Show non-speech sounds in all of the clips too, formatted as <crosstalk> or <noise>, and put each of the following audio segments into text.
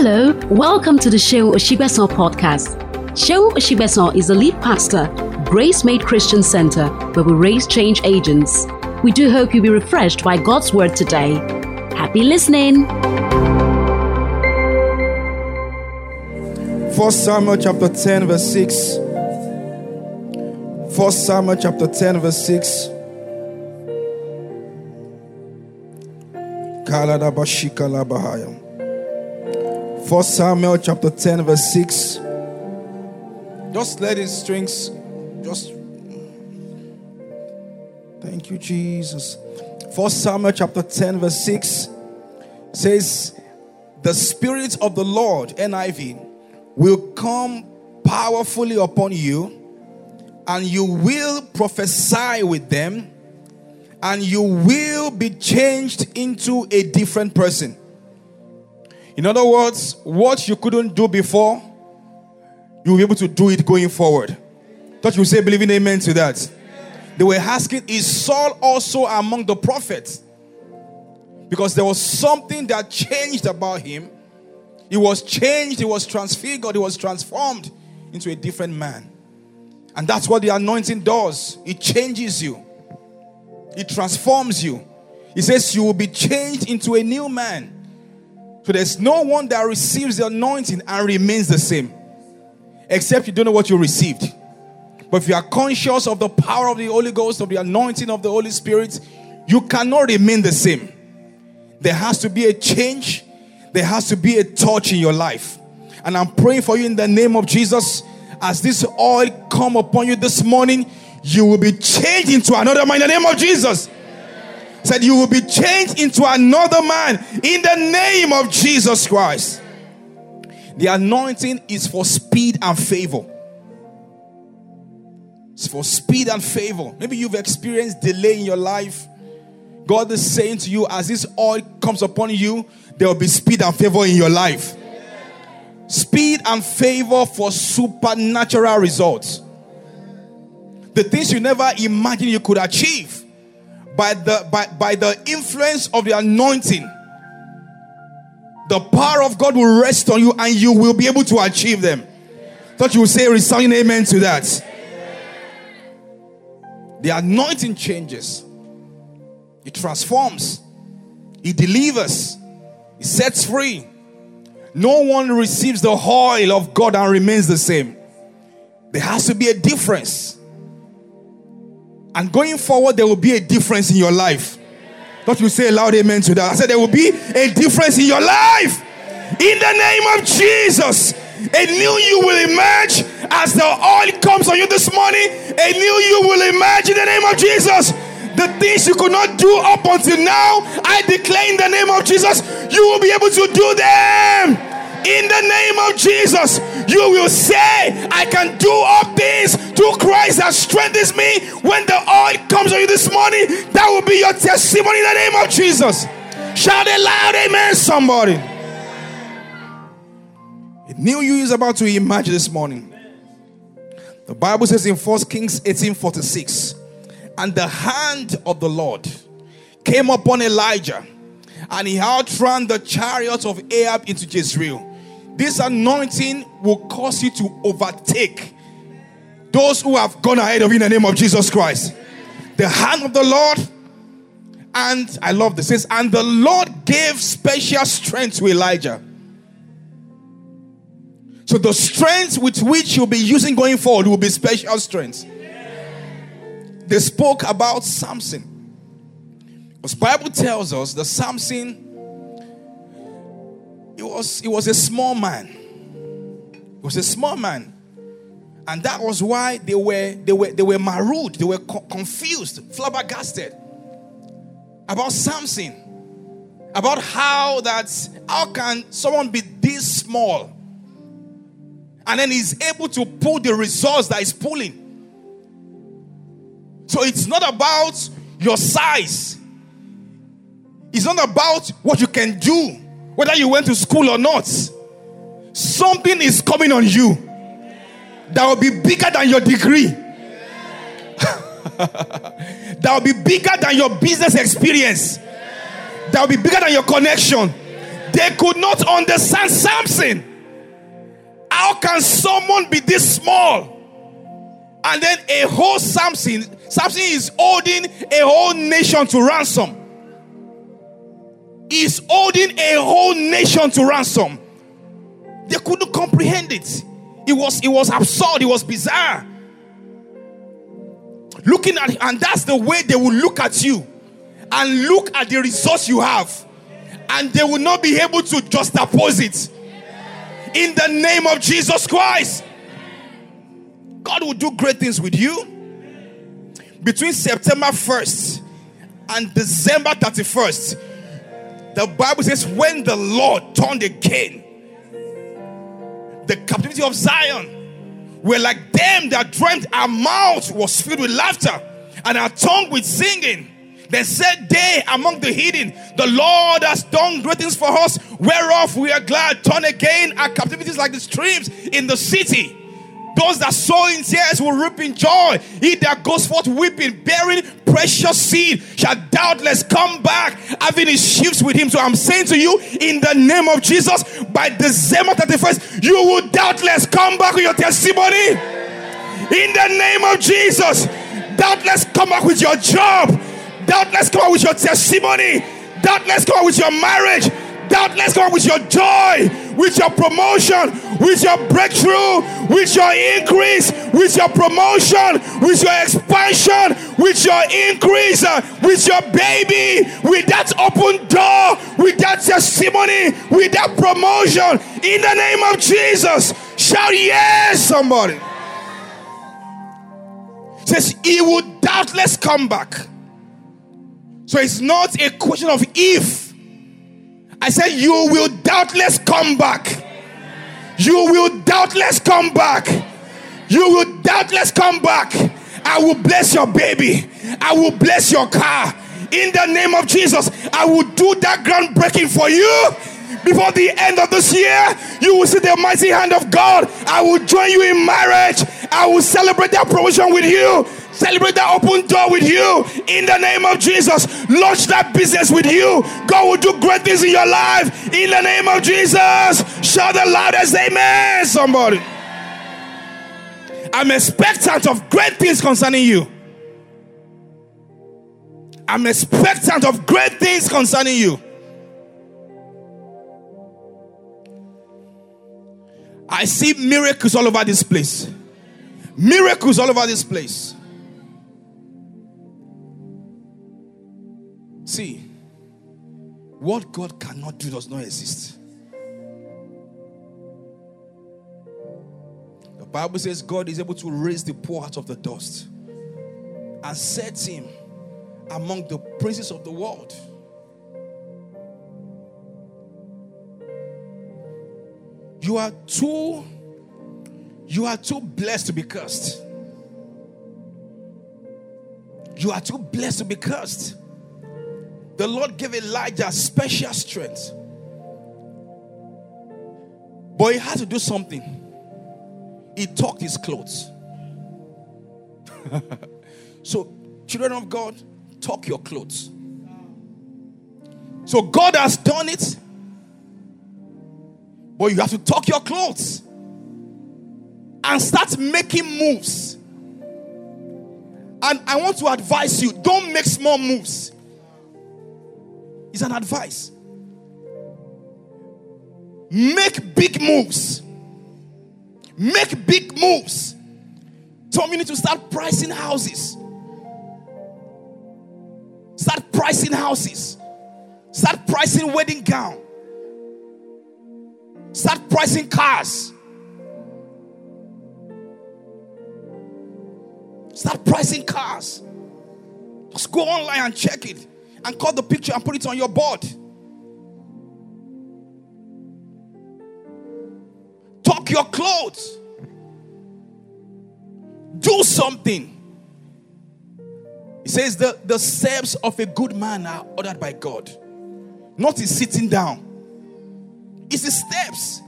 Hello, welcome to the Seun Osigbesan podcast. Seun Osigbesan is the lead pastor, Grace Made Christian Center, where we raise change agents. We do hope you'll be refreshed by God's word today. Happy listening. First Samuel chapter 10, verse 6. First Samuel chapter 10, verse 6. First Samuel chapter 10, verse 6. Just let his strings just thank you, Jesus. First Samuel chapter 10, verse 6 says, The Spirit of the Lord, NIV, will come powerfully upon you, and you will prophesy with them, and you will be changed into a different person. In other words, what you couldn't do before, you'll be able to do it going forward. Thought you say, believing amen to that. They were asking, Is Saul also among the prophets? Because there was something that changed about him. He was changed, he was transfigured, he was transformed into a different man. And that's what the anointing does it changes you, it transforms you. He says, You will be changed into a new man. So there's no one that receives the anointing and remains the same, except you don't know what you received. But if you are conscious of the power of the Holy Ghost, of the anointing of the Holy Spirit, you cannot remain the same. There has to be a change, there has to be a touch in your life. And I'm praying for you in the name of Jesus. As this oil come upon you this morning, you will be changed into another man in the name of Jesus said you will be changed into another man in the name of Jesus Christ. The anointing is for speed and favor. It's for speed and favor. Maybe you've experienced delay in your life. God is saying to you, as this oil comes upon you, there will be speed and favor in your life. Speed and favor for supernatural results. The things you never imagined you could achieve by the by, by the influence of the anointing the power of god will rest on you and you will be able to achieve them. Thought you would say resounding amen to that. The anointing changes. It transforms. It delivers. It sets free. No one receives the oil of god and remains the same. There has to be a difference and going forward, there will be a difference in your life. Don't you say a loud amen to that? I said there will be a difference in your life. In the name of Jesus. A new you will emerge as the oil comes on you this morning. A new you will emerge in the name of Jesus. The things you could not do up until now, I declare in the name of Jesus, you will be able to do them. In the name of Jesus, you will say, I can do all things through Christ that strengthens me. When the oil comes on you this morning, that will be your testimony in the name of Jesus. Shout it loud, amen, somebody. A new you is about to emerge this morning. The Bible says in 1 Kings 18:46, and the hand of the Lord came upon Elijah, and he outran the chariots of Ahab into Jezreel. This anointing will cause you to overtake those who have gone ahead of you in the name of Jesus Christ. The hand of the Lord, and I love this, says, and the Lord gave special strength to Elijah. So the strength with which you'll be using going forward will be special strength. They spoke about Samson. Because Bible tells us that Samson was, he was a small man. He was a small man. And that was why they were they were they were marooned, they were co- confused, flabbergasted about Samson. About how that how can someone be this small and then he's able to pull the results that he's pulling. So it's not about your size. It's not about what you can do whether you went to school or not, something is coming on you that will be bigger than your degree, <laughs> that will be bigger than your business experience, that will be bigger than your connection, They could not understand Samson. How can someone be this small? And then a whole Samson, Samson is holding a whole nation to ransom. He's holding a whole nation to ransom. They couldn't comprehend it. It was it was absurd, it was bizarre. Looking at and that's the way they will look at you and look at the results you have, and they will not be able to just oppose it. In the name of Jesus Christ, God will do great things with you. Between September 1st and December 31st, the Bible says, when the Lord turned again the captivity of Zion, we're like them that dreamt our mouth was filled with laughter and our tongue with singing. They said they among the hidden, The Lord has done great things for us, whereof we are glad. Turn again our captivities like the streams in the city. Those that sow in tears will reap in joy. He that goes forth weeping, bearing precious seed, shall doubtless come back, having his sheaves with him. So I'm saying to you, in the name of Jesus, by December 31st, you will doubtless come back with your testimony. In the name of Jesus, doubtless come back with your job. Doubtless come back with your testimony. Doubtless come back with your marriage Doubtless, God, with your joy, with your promotion, with your breakthrough, with your increase, with your promotion, with your expansion, with your increase, uh, with your baby, with that open door, with that testimony, with that promotion. In the name of Jesus, shout yes, somebody. Says he will doubtless come back. So it's not a question of if I said, You will doubtless come back. You will doubtless come back. You will doubtless come back. I will bless your baby. I will bless your car. In the name of Jesus, I will do that groundbreaking for you. Before the end of this year, you will see the mighty hand of God. I will join you in marriage. I will celebrate that promotion with you. Celebrate that open door with you in the name of Jesus. Launch that business with you. God will do great things in your life in the name of Jesus. Shout the loudest amen, somebody. I'm expectant of great things concerning you. I'm expectant of great things concerning you. I see miracles all over this place. Miracles all over this place. See, what God cannot do does not exist. The Bible says God is able to raise the poor out of the dust and set him among the princes of the world. You are too you are too blessed to be cursed. You are too blessed to be cursed the Lord gave Elijah special strength. But he had to do something. He tucked his clothes. <laughs> so, children of God, tuck your clothes. So, God has done it. But you have to tuck your clothes and start making moves. And I want to advise you don't make small moves. It's an advice. Make big moves. Make big moves. Tom, you need to start pricing houses. Start pricing houses. Start pricing wedding gown. Start pricing cars. Start pricing cars. Just go online and check it and cut the picture and put it on your board. Tuck your clothes. Do something. He says the, the steps of a good man are ordered by God. Not his sitting down. It's his steps.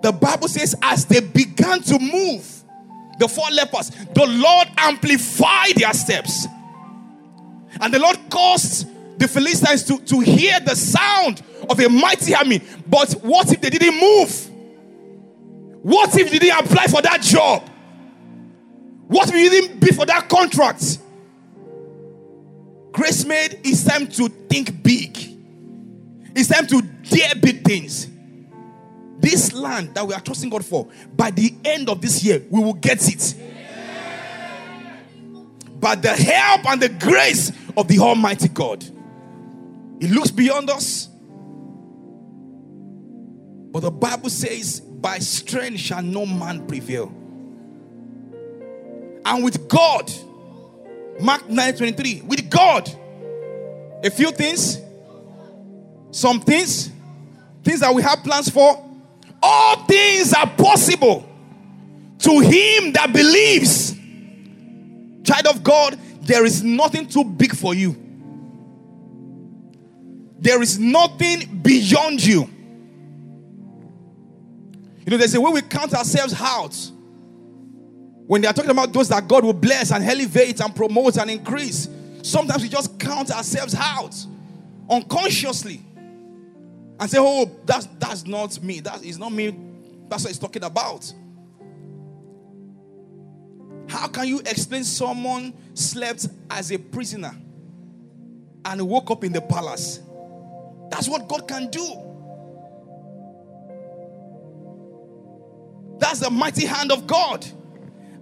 The Bible says, as they began to move, the four lepers, the Lord amplified their steps. And the Lord caused the Philistines to, to hear the sound of a mighty army. But what if they didn't move? What if they didn't apply for that job? What if you didn't bid for that contract? Grace made it's time to think big. It's time to dare big things. This land that we are trusting God for, by the end of this year, we will get it. By the help and the grace of the Almighty God. It looks beyond us. But the Bible says, by strength shall no man prevail. And with God, Mark 9 23, with God, a few things, some things, things that we have plans for, all things are possible to him that believes. Child of God, there is nothing too big for you. There is nothing beyond you. You know, there's a way we count ourselves out. When they are talking about those that God will bless and elevate and promote and increase, sometimes we just count ourselves out unconsciously and say, Oh, that's that's not me. That is not me. That's what he's talking about. How can you explain someone slept as a prisoner and woke up in the palace? That's what God can do. That's the mighty hand of God.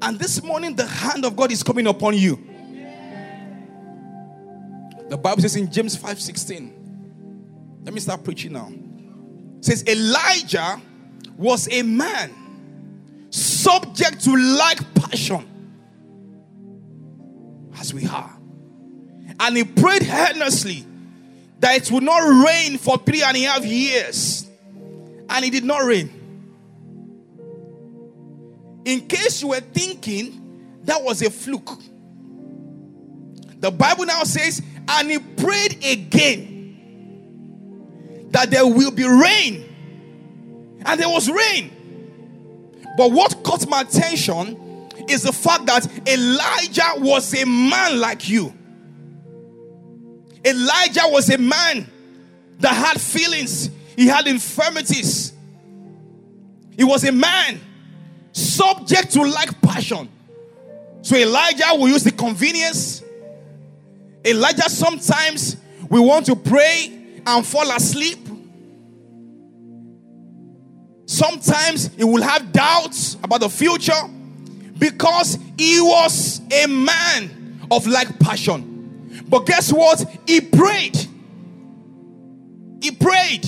And this morning, the hand of God is coming upon you. The Bible says in James 5 16. Let me start preaching now. It says Elijah was a man subject to like passion as we are. And he prayed earnestly that it would not rain for three and a half years. And it did not rain. In case you were thinking that was a fluke, the Bible now says, and he prayed again that there will be rain. And there was rain. But what caught my attention is the fact that Elijah was a man like you. Elijah was a man that had feelings, he had infirmities. He was a man subject to like passion. So Elijah will use the convenience. Elijah sometimes we want to pray and fall asleep. Sometimes he will have doubts about the future because he was a man of like passion. But guess what? He prayed. He prayed.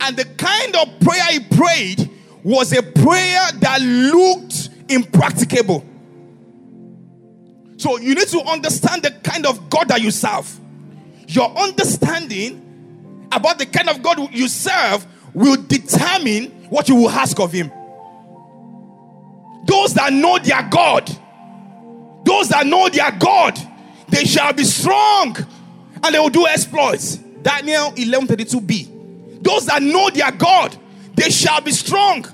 And the kind of prayer he prayed was a prayer that looked impracticable. So you need to understand the kind of God that you serve. Your understanding about the kind of God you serve will determine what you will ask of Him. Those that know their God, those that know their God, they shall be strong and they will do exploits. Daniel 11:32b. Those that know their God, they shall be strong.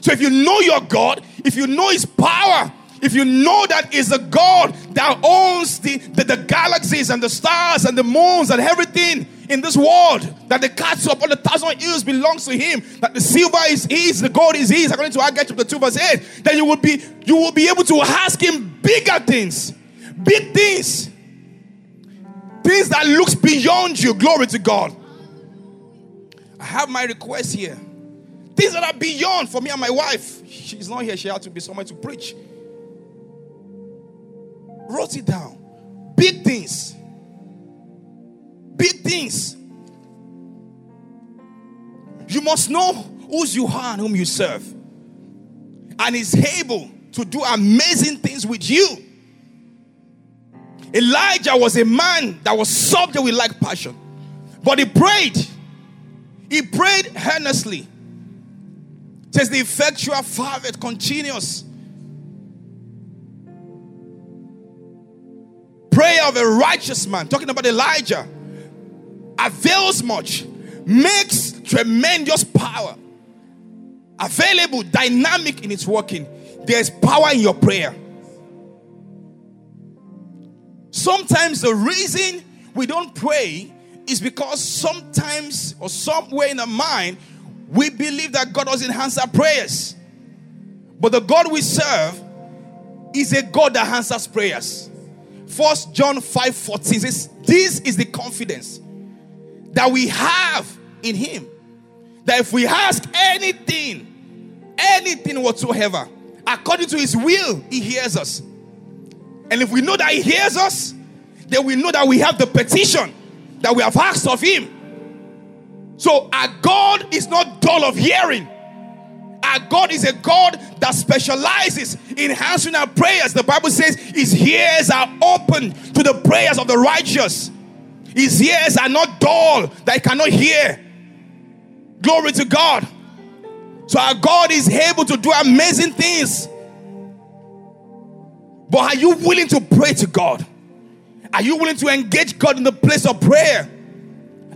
So if you know your God, if you know his power, if you know that is a God that owns the, the, the, galaxies and the stars and the moons and everything in this world, that the cattle upon the thousand hills belongs to him, that the silver is his, the gold is his, according to Haggai chapter 2, verse 8, then you will be you will be able to ask him bigger things, big things, things that looks beyond you. Glory to God. I have my request here. Things that are beyond for me and my wife. She's not here, she had to be somewhere to preach. Wrote it down. Big things. Big things. You must know whose you are and whom you serve. And is able to do amazing things with you. Elijah was a man that was subject with like passion. But he prayed. He prayed earnestly. It says the effectual fervent continuous. Prayer of a righteous man, talking about Elijah, avails much, makes tremendous power available, dynamic in its working. There's power in your prayer. Sometimes the reason we don't pray is because sometimes or somewhere in the mind we believe that God doesn't answer prayers. But the God we serve is a God that answers prayers. First John 5 14 says, This is the confidence that we have in Him. That if we ask anything, anything whatsoever, according to His will, He hears us. And if we know that He hears us, then we know that we have the petition that we have asked of Him. So our God is not dull of hearing. Our God is a God that specializes in answering our prayers. The Bible says his ears are open to the prayers of the righteous. His ears are not dull that he cannot hear. Glory to God. So our God is able to do amazing things. But are you willing to pray to God? Are you willing to engage God in the place of prayer?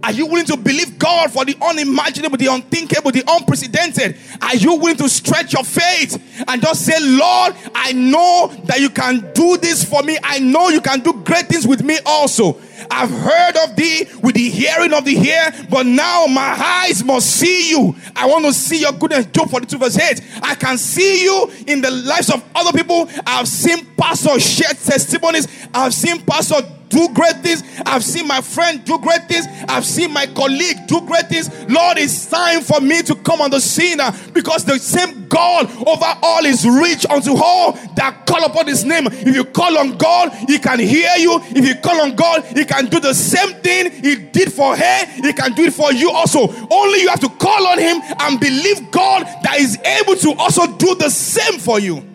Are you willing to believe God for the unimaginable, the unthinkable, the unprecedented? Are you willing to stretch your faith and just say, Lord, I know that you can do this for me. I know you can do great things with me also. I've heard of thee with the hearing of the ear, but now my eyes must see you. I want to see your goodness. Job 42 verse 8. I can see you in the lives of other people. I've seen pastors share testimonies. I've seen pastors do great things. I've seen my friend do great things. I've seen my colleague do great things. Lord, it's time for me to come on the scene uh, because the same God over all is rich unto all that call upon his name. If you call on God, he can hear you. If you call on God, he can do the same thing he did for her. He can do it for you also. Only you have to call on him and believe God that is able to also do the same for you.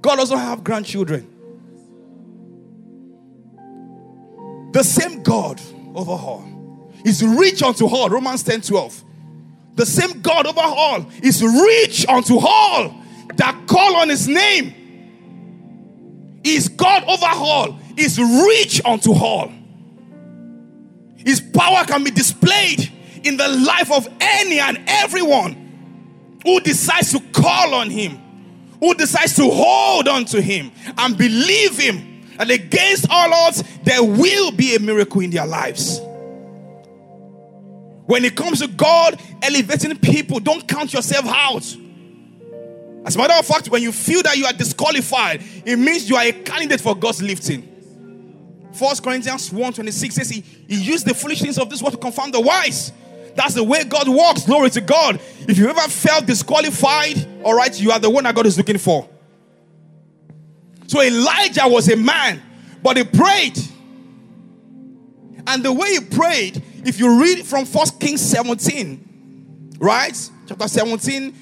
God doesn't have grandchildren. The same God over all is rich unto all. Romans 10 12. The same God over all is rich unto all that call on his name. Is God over all, is rich unto all. His power can be displayed in the life of any and everyone who decides to call on him, who decides to hold on to him and believe him and against all odds, there will be a miracle in their lives. When it comes to God elevating people, don't count yourself out. As a matter of fact, when you feel that you are disqualified, it means you are a candidate for God's lifting. First Corinthians 1 26 says he, he used the foolish things of this world to confound the wise. That's the way God works. Glory to God. If you ever felt disqualified, all right, you are the one that God is looking for. So Elijah was a man, but he prayed. And the way he prayed, if you read from First Kings 17, right? Chapter 17,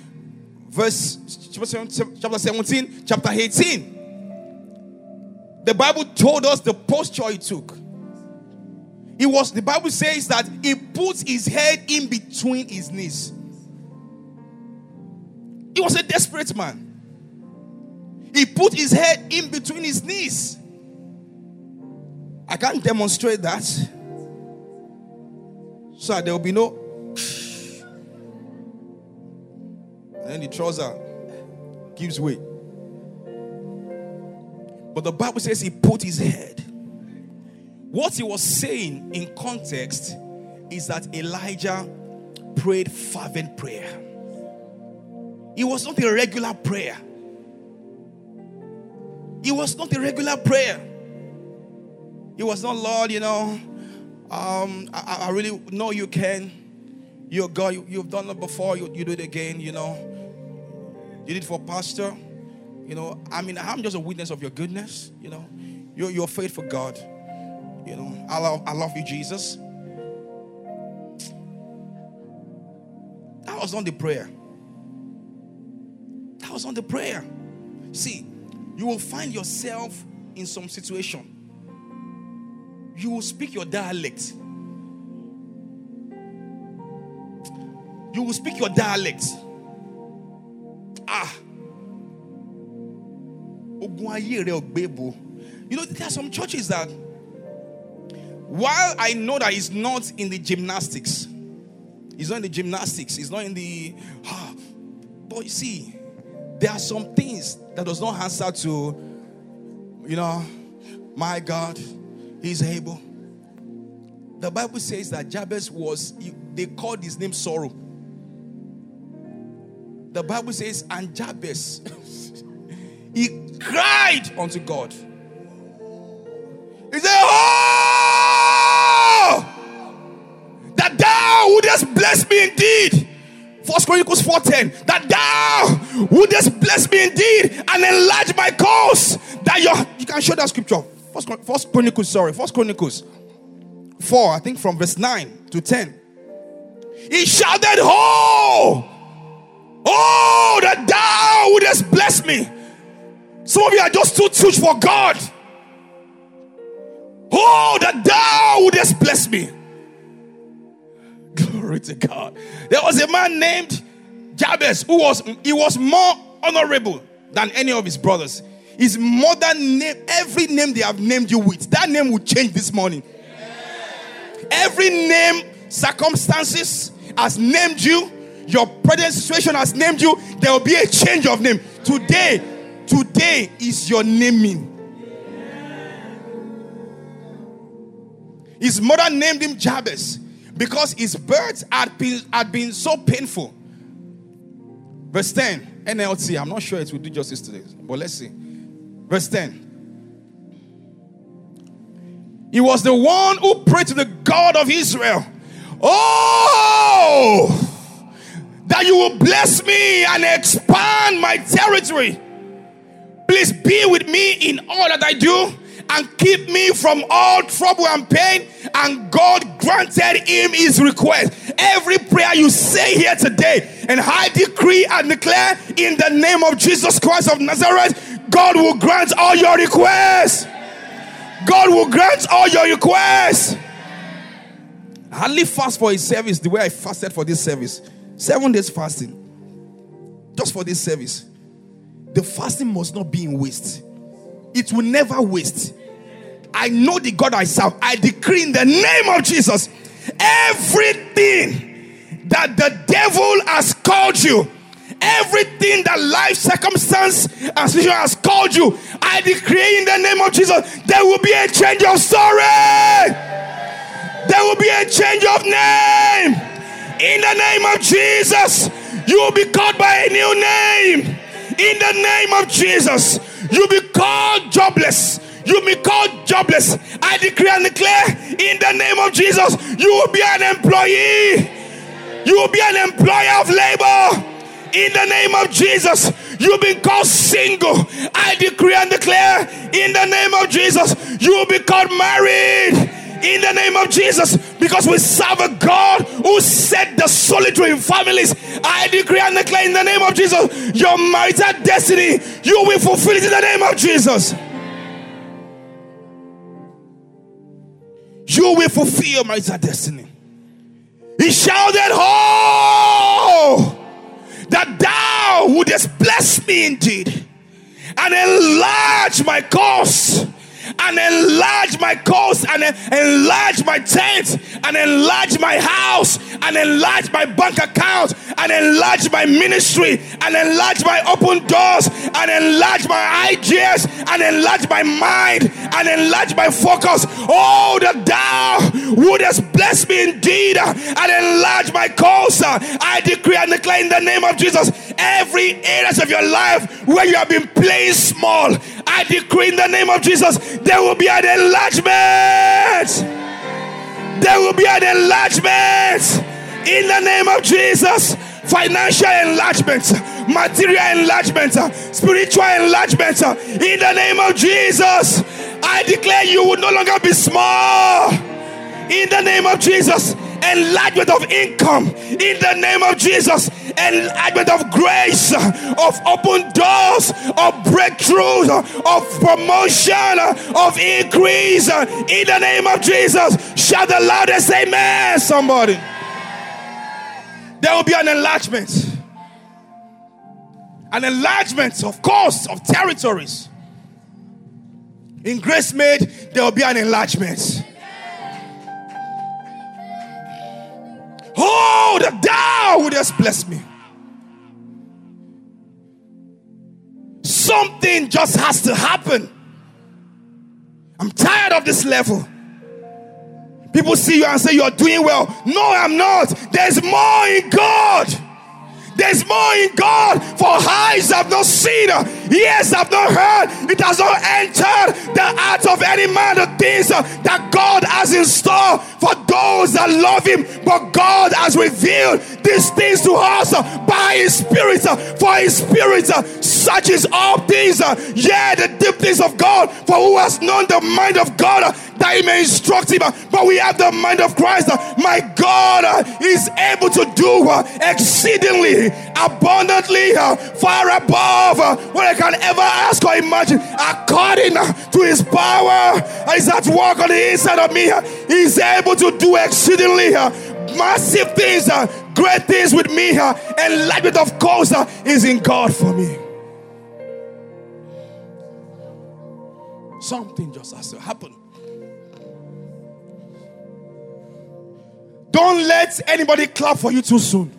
verse chapter 17, chapter 18. The Bible told us the posture he took. It was the Bible says that he put his head in between his knees. He was a desperate man. He put his head in between his knees. I can't demonstrate that. So there will be no. And then the trouser gives way. But the Bible says he put his head. What he was saying in context is that Elijah prayed fervent prayer. It was not a regular prayer. It was not a regular prayer. It was not, Lord, you know, um, I, I really know you can. You're God. You, have done it before. You, you do it again, you know. You did it for pastor. You know, I mean, I'm just a witness of your goodness. You know, you're, you're faithful God. You know, I love, I love you, Jesus. That was not the prayer. That was not the prayer. See, you will find yourself in some situation. You will speak your dialect. You will speak your dialect. Ah. You know, there are some churches that, while I know that it's not in the gymnastics, it's not in the gymnastics, it's not in the, ah, but you see, there are some things that does not answer to, you know, my God, He's able. The Bible says that Jabez was, they called his name sorrow. The Bible says, and Jabez, <laughs> he cried unto God. He said, Oh, that thou wouldest bless me indeed. First Chronicles 4:10. That thou wouldest bless me indeed and enlarge my cause. That you you can show that scripture. First, First Chronicles, sorry, First Chronicles 4, I think from verse 9 to 10. He shouted, Oh, oh, that thou wouldest bless me. Some of you are just too huge for God. Oh, that thou wouldest bless me. Glory to God. There was a man named Jabez who was he was more honorable than any of his brothers. His mother name, every name they have named you with, that name will change this morning. Every name, circumstances has named you, your present situation has named you, there will be a change of name. Today, today is your naming. His mother named him Jabez because his birth had been, had been so painful. Verse 10, NLT. I'm not sure it will do justice to this, but let's see. Verse 10. He was the one who prayed to the God of Israel. Oh, that you will bless me and expand my territory. Please be with me in all that I do and keep me from all trouble and pain. And God granted him his request. Every prayer you say here today, and I decree and declare in the name of Jesus Christ of Nazareth, God will grant all your requests. God will grant all your requests. I hardly fast for his service the way I fasted for this service. Seven days fasting. Just for this service. The fasting must not be in waste. It will never waste. I know the God I serve. I decree in the name of Jesus everything that the devil has called you, everything that life circumstance and situation has called you, I decree in the name of Jesus there will be a change of story. There will be a change of name. In the name of Jesus, you will be called by a new name. In the name of Jesus, you'll be called jobless. You'll be called jobless. I decree and declare in the name of Jesus, you will be an employee. You will be an employer of labor. In the name of Jesus, you've been called single. I decree and declare in the name of Jesus, you will be called married in the name of Jesus because we serve a God who set the solitary in families. I decree and declare in the name of Jesus your marital destiny, you will fulfill it in the name of Jesus. You will fulfill your marital destiny. He shouted, Oh, that thou wouldest bless me indeed and enlarge my cause and enlarge my coast and enlarge my tent and enlarge my house and enlarge my bank account and enlarge my ministry and enlarge my open doors and enlarge my ideas and enlarge my mind and enlarge my focus. Oh, that thou wouldest bless me indeed and enlarge my coast. I decree and declare in the name of Jesus every areas of your life where you have been playing small. I decree in the name of Jesus there will be an enlargement. There will be an enlargement in the name of Jesus. Financial enlargement, material enlargement, spiritual enlargement in the name of Jesus. I declare you will no longer be small in the name of Jesus enlargement of income in the name of Jesus, enlargement of grace, of open doors, of breakthroughs, of promotion, of increase in the name of Jesus. Shout the loudest amen, somebody. There will be an enlargement. An enlargement, of course, of territories. In grace made, there will be an enlargement. Oh, that thou just bless me. Something just has to happen. I'm tired of this level. People see you and say you're doing well. No, I'm not. There's more in God. There's more in God. For eyes have not seen, ears have not heard, it has not entered the heart of any man the things that God has in store for those that love Him. But God has revealed these things to us by His Spirit. For His Spirit searches all things, yeah, the deep things of God. For who has known the mind of God that He may instruct him? But we have the mind of Christ. My God is able to do exceedingly abundantly far above what I can ever ask or imagine, according to His power is at work on the inside of me. He's able to do exceedingly massive things, are great things with me. Enlightenment, of course, is in God for me. Something just has to happen. Don't let anybody clap for you too soon.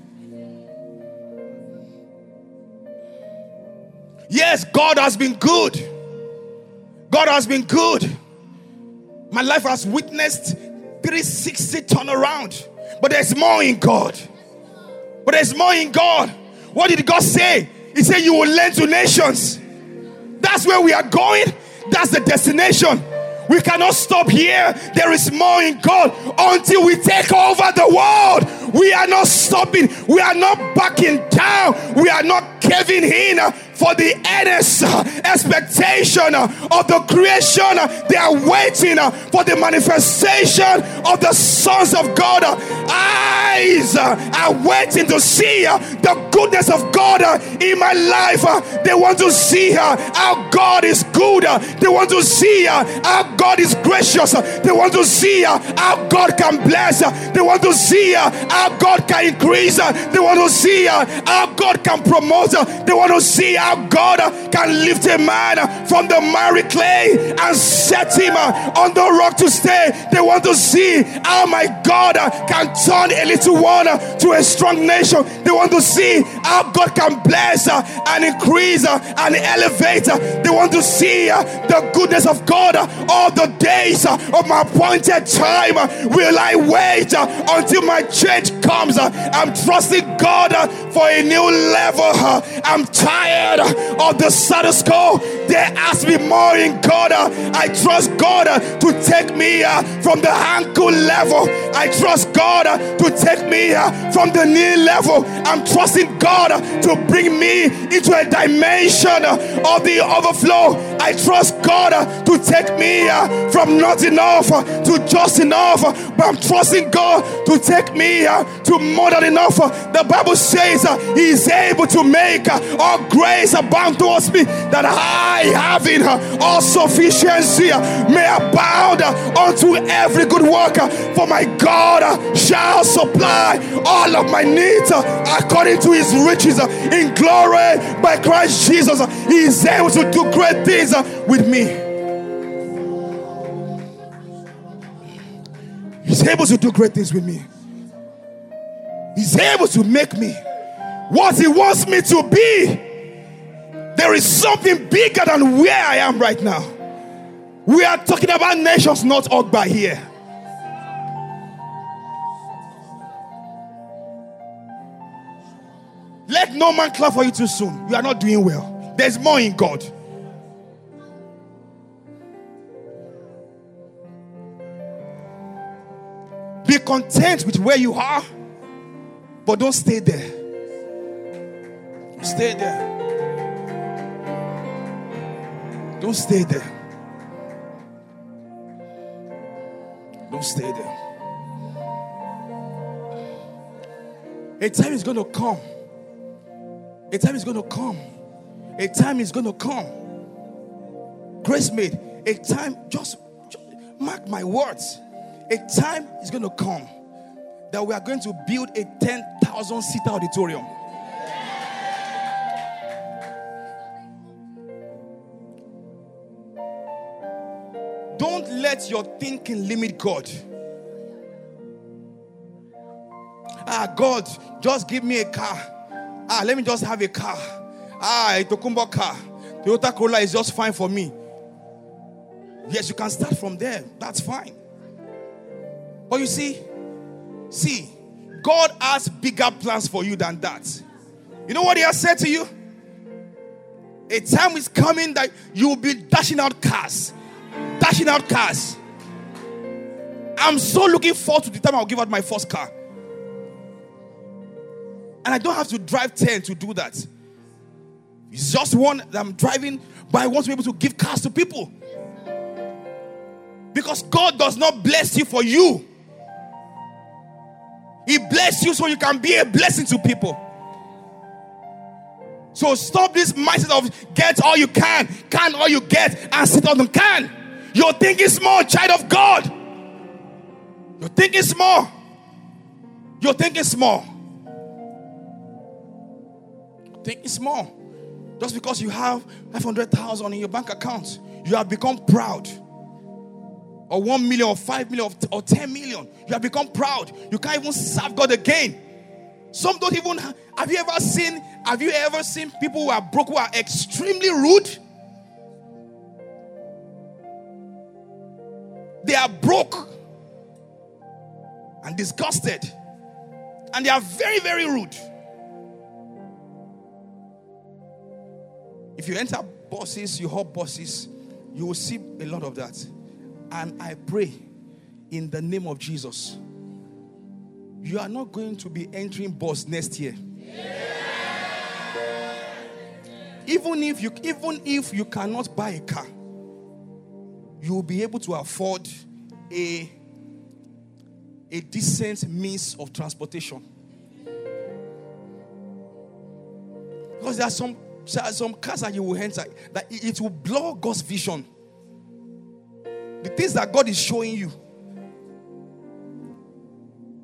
Yes, God has been good. God has been good. My life has witnessed 360 turnaround. But there's more in God. But there's more in God. What did God say? He said, You will lend to nations. That's where we are going. That's the destination. We cannot stop here. There is more in God until we take over the world. We are not stopping. We are not backing down. We are not caving in for the earnest expectation of the creation. They are waiting for the manifestation of the sons of God. Eyes are waiting to see the goodness of God in my life. They want to see how God is good. They want to see how God is gracious. They want to see how God can bless. They want to see how God can increase. They want to see how God can promote. They want to see how God can lift a man from the miry clay and set him on the rock to stay. They want to see how my God can turn a little one to a strong nation. They want to see how God can bless and increase and elevate. They want to see the goodness of God all the days of my appointed time. Will I wait until my change comes? I'm trusting God for a new level. I'm tired of uh, the status quo. There has to be more in God. Uh, I trust God uh, to take me from the ankle level. I trust God to take me from the knee level. I'm trusting God to bring me into a dimension of the overflow. I trust God uh, to take me uh, from not enough uh, to just enough. But I'm trusting God to take me to more than enough. The Bible says He is able to make all grace abound towards me that I, having all sufficiency, may abound unto every good work. For my God shall supply all of my needs according to his riches in glory by Christ Jesus. He is able to do great things with me. He's able to do great things with me. He's able to make me what He wants me to be. There is something bigger than where I am right now. We are talking about nations, not by here. Let no man clap for you too soon. You are not doing well. There's more in God. Content with where you are, but don't stay there. Stay there. Don't stay there. Don't stay there. A time is going to come. A time is going to come. A time is going to come. Grace made. A time, just, just mark my words. A time is going to come that we are going to build a 10,000 seat auditorium. Don't let your thinking limit God. Ah, God, just give me a car. Ah, let me just have a car. Ah, a Tokunbo car. Toyota Corolla is just fine for me. Yes, you can start from there. That's fine. But you see, see, God has bigger plans for you than that. You know what He has said to you? A time is coming that you will be dashing out cars, dashing out cars. I'm so looking forward to the time I'll give out my first car. And I don't have to drive 10 to do that. It's just one that I'm driving, but I want to be able to give cars to people. Because God does not bless you for you. He bless you so you can be a blessing to people. So stop this mindset of get all you can, can all you get, and sit on the can. You're thinking small, child of God. You're thinking small. You're thinking small. Thinking small. Just because you have 500,000 in your bank account, you have become proud. Or 1 million, or 5 million, or 10 million. You have become proud. You can't even serve God again. Some don't even have you ever seen have you ever seen people who are broke who are extremely rude? They are broke and disgusted. And they are very, very rude. If you enter buses, you hop buses, you will see a lot of that. And I pray in the name of Jesus, you are not going to be entering bus next year. Even if you even if you cannot buy a car, you will be able to afford a a decent means of transportation. Because there are some, there are some cars that you will enter that it will blow God's vision. The things that God is showing you.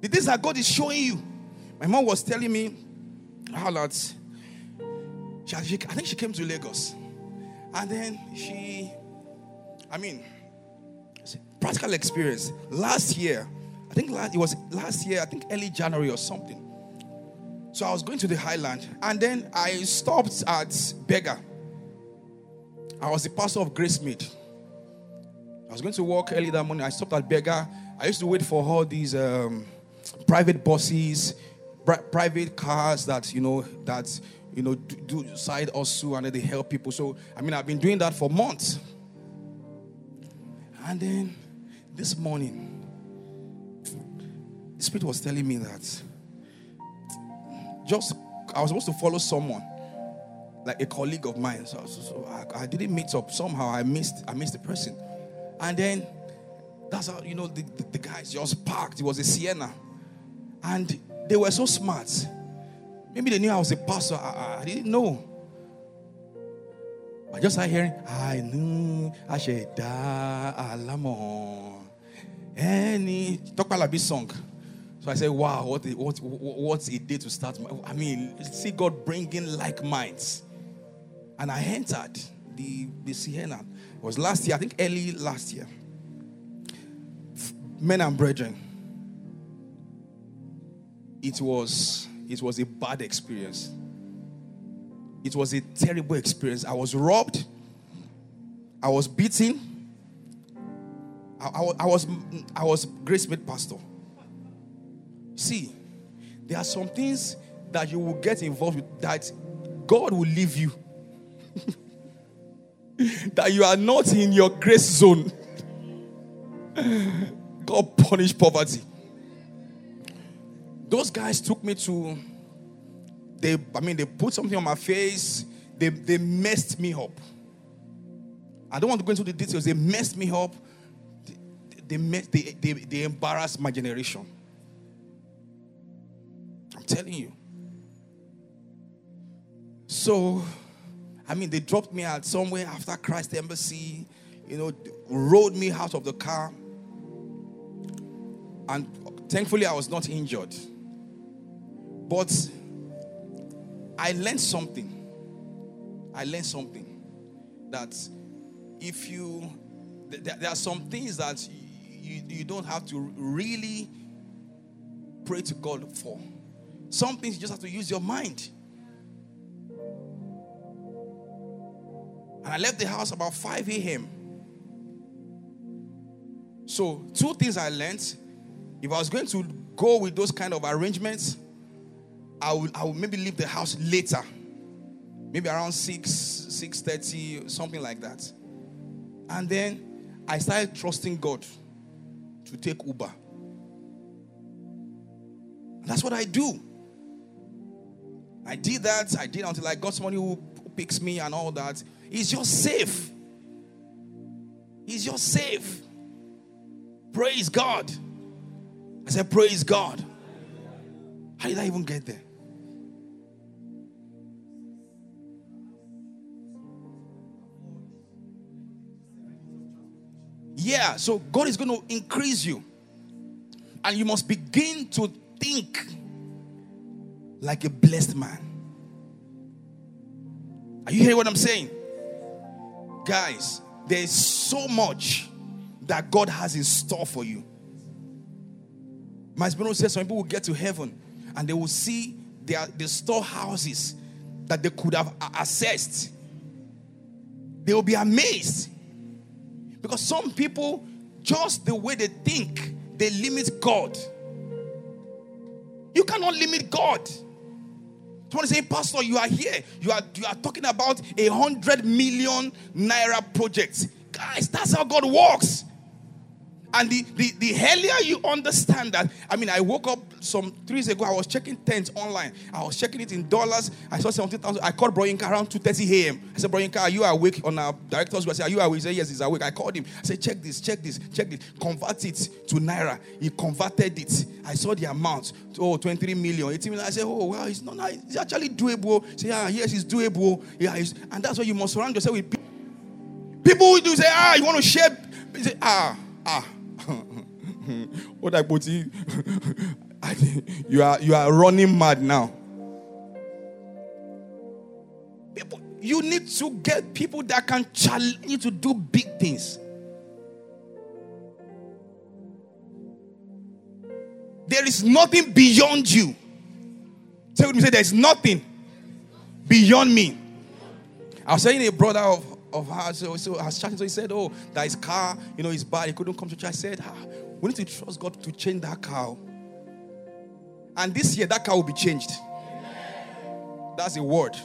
The things that God is showing you. My mom was telling me how she, I think she came to Lagos. And then she, I mean, practical experience. Last year, I think last, it was last year, I think early January or something. So I was going to the highland and then I stopped at Berger. I was the pastor of Gracemead. I was going to work early that morning. I stopped at Berger. I used to wait for all these um, private buses, private cars that, you know, that, you know, do, do side hustle and they help people. So, I mean, I've been doing that for months. And then this morning, the Spirit was telling me that just I was supposed to follow someone, like a colleague of mine. So, so, so I, I, didn't meet up. Somehow I missed I missed the person, and then that's how you know the, the, the guys just parked. It was a Sienna, and they were so smart. Maybe they knew I was a pastor. I, I didn't know. I just started hearing, I knew I should die. Alamo. Any this song. So I said, wow, what, what, what's a day to start? I mean, see God bringing like minds. And I entered the, the Sienna. Was last year, I think early last year. Men and brethren, it was, it was a bad experience. It was a terrible experience. I was robbed. I was beaten. I, I, I was I was Gracemead pastor. See, there are some things that you will get involved with that God will leave you. <laughs> <laughs> that you are not in your grace zone. <laughs> God punish poverty. Those guys took me to they I mean they put something on my face. They they messed me up. I don't want to go into the details. They messed me up. They, they, they, they, they embarrassed my generation. I'm telling you. So, I mean, they dropped me out somewhere after Christ Embassy, you know, rode me out of the car. And thankfully, I was not injured. But I learned something. I learned something that if you, there are some things that you, you don't have to really pray to God for. Some things you just have to use your mind. And I left the house about 5 a.m. So, two things I learned. If I was going to go with those kind of arrangements, I would, I would maybe leave the house later. Maybe around 6, 6.30, something like that. And then I started trusting God to take Uber. That's what I do. I did that. I did until I got somebody who picks me and all that. It's just safe. Is just safe. Praise God. I said, Praise God. How did I even get there? Yeah, so God is going to increase you. And you must begin to think like a blessed man. Are you hearing what I'm saying? Guys, there is so much that God has in store for you. My Bruno says some people will get to heaven and they will see their the storehouses that they could have accessed. They will be amazed. Because some people, just the way they think, they limit God. You cannot limit God. Someone say, Pastor, you are here. You are you are talking about a hundred million naira project. Guys, that's how God works. And the, the, the earlier you understand that, I mean, I woke up some three days ago, I was checking tents online. I was checking it in dollars. I saw 17,000. I called Broyinka around 2.30 a.m. I said, Broyinka, are you awake on our director's said, are you awake? He said, yes, he's awake. I called him. I said, check this, check this, check this. Convert it to Naira. He converted it. I saw the amount. Oh, 23 million, 18 million. I said, oh, well, it's not, it's actually doable. Say, yeah, yes, it's doable. Yeah, it's, and that's why you must surround yourself with people. People who do say, ah, you want to share. Say, ah, ah. <laughs> <laughs> you, are you are running mad now. People, you need to get people that can challenge you to do big things. There is nothing beyond you. Say with me, say there's nothing beyond me. I was saying a brother of of her. So, so I was chatting, so he said, Oh, that his car, you know, is bad. He couldn't come to church. I said, ah, We need to trust God to change that car. And this year, that car will be changed. That's a word.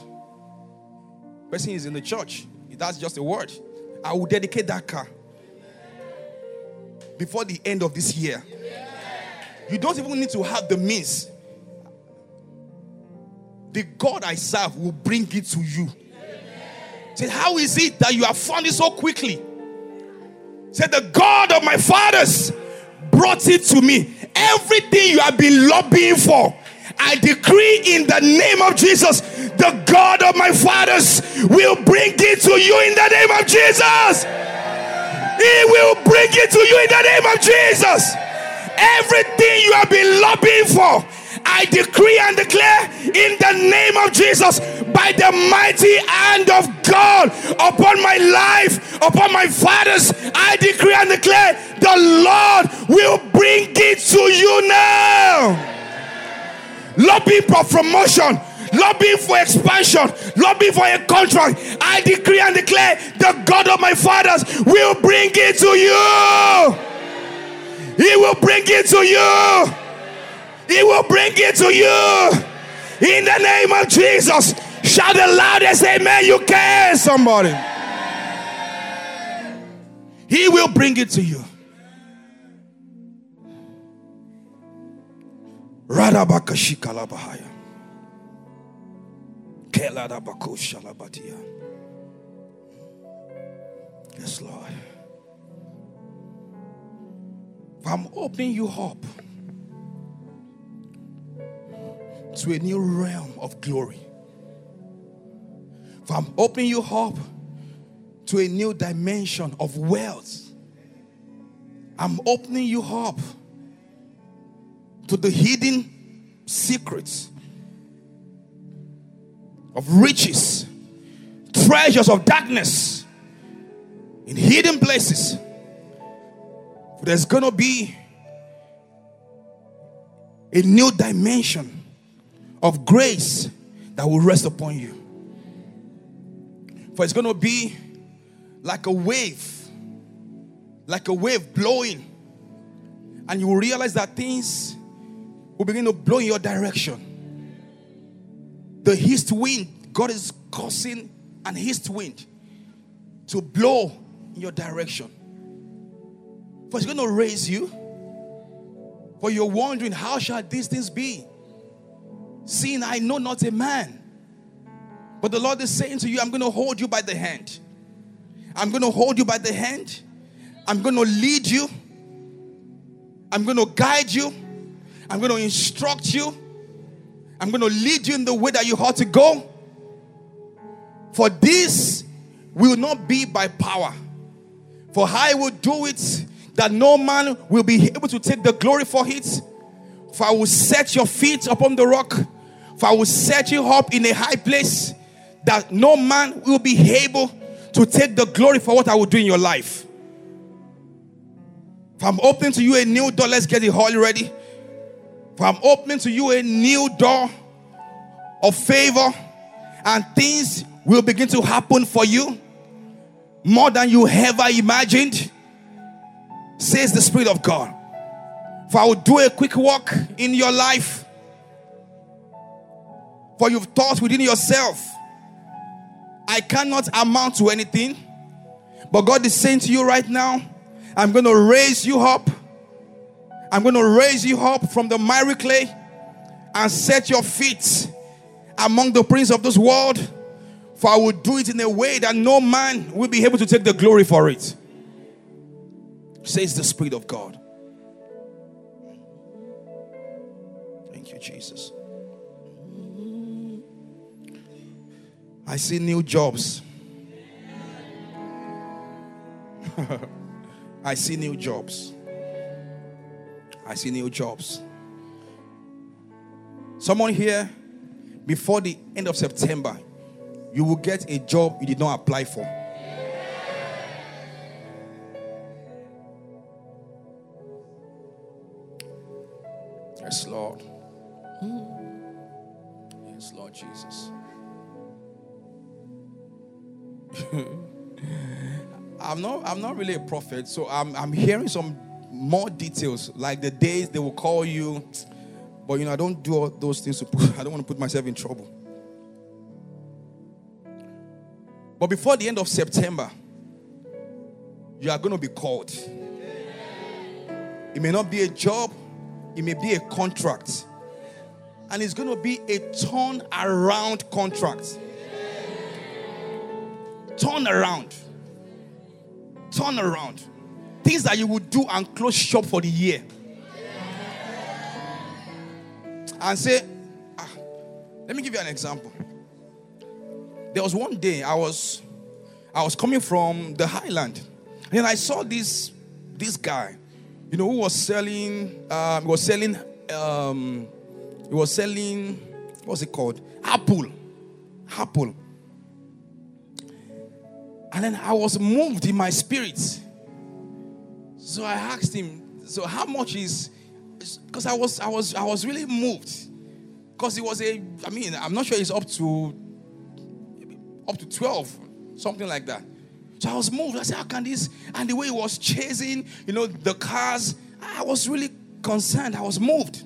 Person is in the church. That's just a word. I will dedicate that car before the end of this year. You don't even need to have the means. The God I serve will bring it to you. Say, How is it that you have found it so quickly? Say, The God of my fathers brought it to me. Everything you have been lobbying for, I decree in the name of Jesus, the God of my fathers will bring it to you in the name of Jesus. He will bring it to you in the name of Jesus. Everything you have been lobbying for, I decree and declare in the name of Jesus by the mighty hand of God upon my life, upon my fathers. I decree and declare the Lord will bring it to you now. Lobbying for promotion, lobbying for expansion, lobbying for a contract. I decree and declare the God of my fathers will bring it to you. He will bring it to you. He will bring it to you. In the name of Jesus. Shout the loudest amen you can, somebody. He will bring it to you. Radabakashikalabahaya. Keladabakosalabatia. Yes, Lord. I'm opening you up to a new realm of glory. I'm opening you up to a new dimension of wealth, I'm opening you up to the hidden secrets of riches, treasures of darkness in hidden places. There's going to be a new dimension of grace that will rest upon you. For it's going to be like a wave, like a wave blowing And you will realize that things will begin to blow in your direction. The east wind, God is causing an east wind to blow in your direction. For it's going to raise you. For you're wondering, how shall these things be? Seeing I know not a man. But the Lord is saying to you, I'm going to hold you by the hand. I'm going to hold you by the hand. I'm going to lead you. I'm going to guide you. I'm going to instruct you. I'm going to lead you in the way that you ought to go. For this will not be by power. For I will do it that no man will be able to take the glory for it. For I will set your feet upon the rock. For I will set you up in a high place that no man will be able to take the glory for what I will do in your life. If I'm opening to you a new door, let's get it all ready. If I'm opening to you a new door of favor and things will begin to happen for you more than you ever imagined, says the Spirit of God. For I will do a quick walk in your life. For you've thought within yourself, I cannot amount to anything. But God is saying to you right now, I'm going to raise you up. I'm going to raise you up from the miry clay and set your feet among the prince of this world. For I will do it in a way that no man will be able to take the glory for it. Says the Spirit of God. Thank you, Jesus. I see new jobs. <laughs> I see new jobs. I see new jobs. Someone here, before the end of September, you will get a job you did not apply for. Yes, Lord. Yes, Lord Jesus. <laughs> I'm not I'm not really a prophet, so I'm I'm hearing some more details, like the days they will call you. But you know, I don't do all those things to put, <laughs> I don't want to put myself in trouble. But before the end of September, you are going to be called. It may not be a job, it may be a contract. And it's going to be a turn around contract turn around. Turn around. Things that you would do and close shop for the year. And say, ah, let me give you an example. There was one day I was I was coming from the highland, and I saw this this guy, you know, who was selling um, was selling um, he was selling what's it called? Apple. Apple. And then I was moved in my spirit. So I asked him, so how much is because I was I was I was really moved. Because it was a I mean, I'm not sure it's up to up to 12, something like that. So I was moved. I said, How can this? And the way he was chasing, you know, the cars, I was really concerned. I was moved.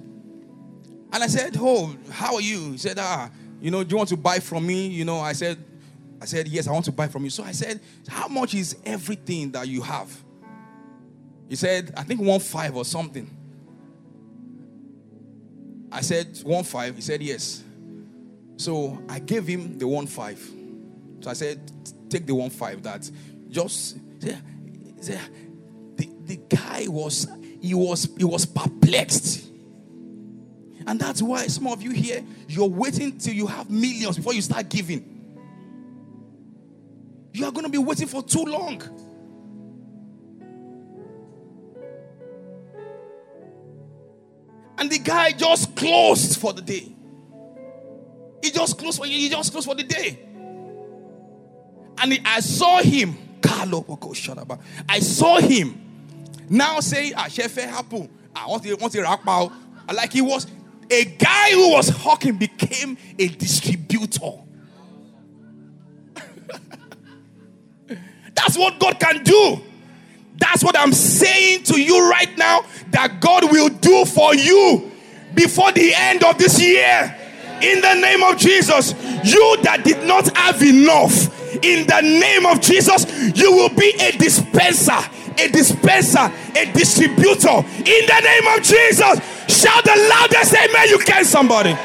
And I said, Oh, how are you? He said, Ah, you know, do you want to buy from me? You know, I said, I said, Yes, I want to buy from you. So I said, How much is everything that you have? He said, I think one five or something. I said, One five. He said, Yes. So I gave him the one five. So I said, Take the one five. That just yeah." the, the guy was he was he was perplexed. And that's why some of you here, you're waiting till you have millions before you start giving. You are going to be waiting for too long. And the guy just closed for the day. He just closed for you, he just closed for the day. And I saw him. I saw him now saying, "Ah, chef apple. I want to want to out." Like he was a guy who was hawking became a distributor. That's what God can do. That's what I'm saying to you right now that God will do for you before the end of this year. In the name of Jesus, you that did not have enough, in the name of Jesus, you will be a dispenser, a dispenser, a distributor. In the name of Jesus, shout the loudest amen you can, somebody.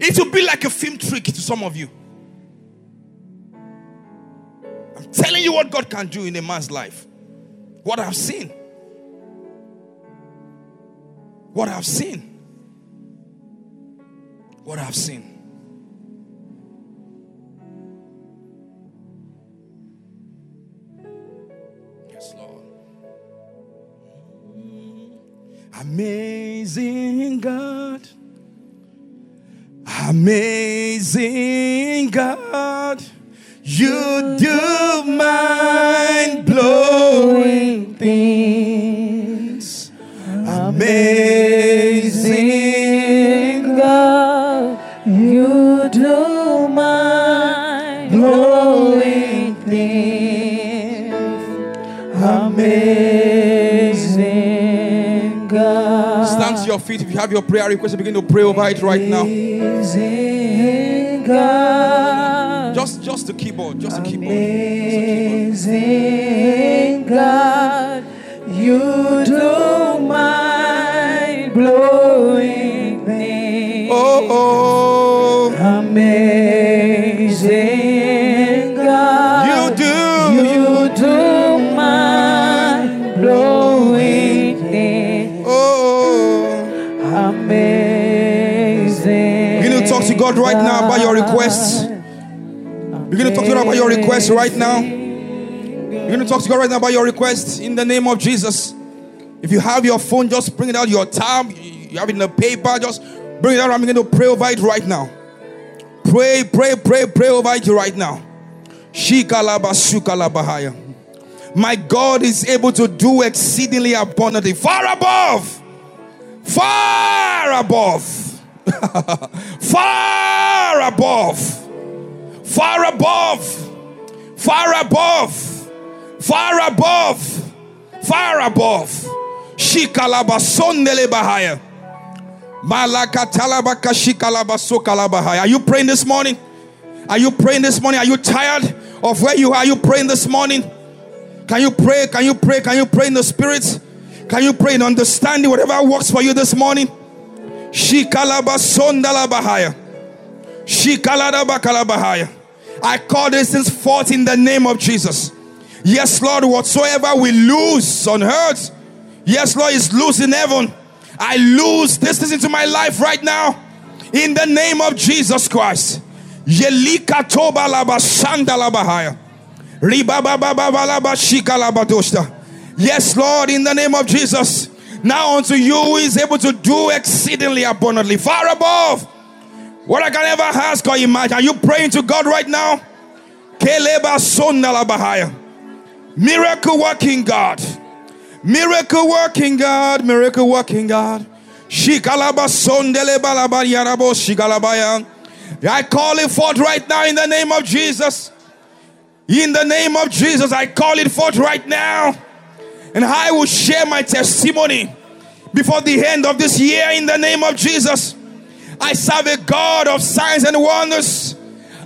It will be like a film trick to some of you. Telling you what God can do in a man's life. What I've seen. What I've seen. What I've seen. Yes, Lord. Amazing God. Amazing God. You do mind blowing things. Amazing God, you do mind blowing things. Amazing God. Stand to your feet if you have your prayer request. Begin to pray over it right now. Amazing God. Just, just the keyboard. Just the keyboard. Just the keyboard. Amazing God, you do mind blowing things. Oh, oh, Amazing God, you do. you do mind blowing things. Oh. Amazing. Begin to talk to God right now about your requests. Begin to talk to God about your requests right now. Begin to talk to God right now about your requests in the name of Jesus. If you have your phone, just bring it out. Your tab, you have it in the paper, just bring it out. I'm going to pray over it right now. Pray, pray, pray, pray over it right now. My God is able to do exceedingly abundantly, far above, far above, <laughs> far above, far above, far above, far above, far above. Shikalabasondele bahaya. Malakatalabaka shikalabasokalabahaya. Are you praying this morning? Are you praying this morning? Are you tired of where you are? Are you praying this morning? Can you pray? Can you pray? Can you pray in the spirit? Can you pray in understanding whatever works for you this morning? Shikalabasondalabahaya. Shikaladabakalabaha. I call this things forth in the name of Jesus. Yes, Lord, whatsoever we lose on earth, yes, Lord, is loose in heaven. I lose this thing into my life right now in the name of Jesus Christ. Yelika toba laba shanda labahaya. Ribabababalabashikalabadoshta. Yes, Lord, in the name of Jesus. Now unto you who is able to do exceedingly abundantly, far above what I can ever ask or imagine. Are you praying to God right now? Miracle working God. Miracle working God. Miracle working God. I call it forth right now in the name of Jesus. In the name of Jesus, I call it forth right now. And I will share my testimony before the end of this year in the name of Jesus. I serve a God of signs and wonders.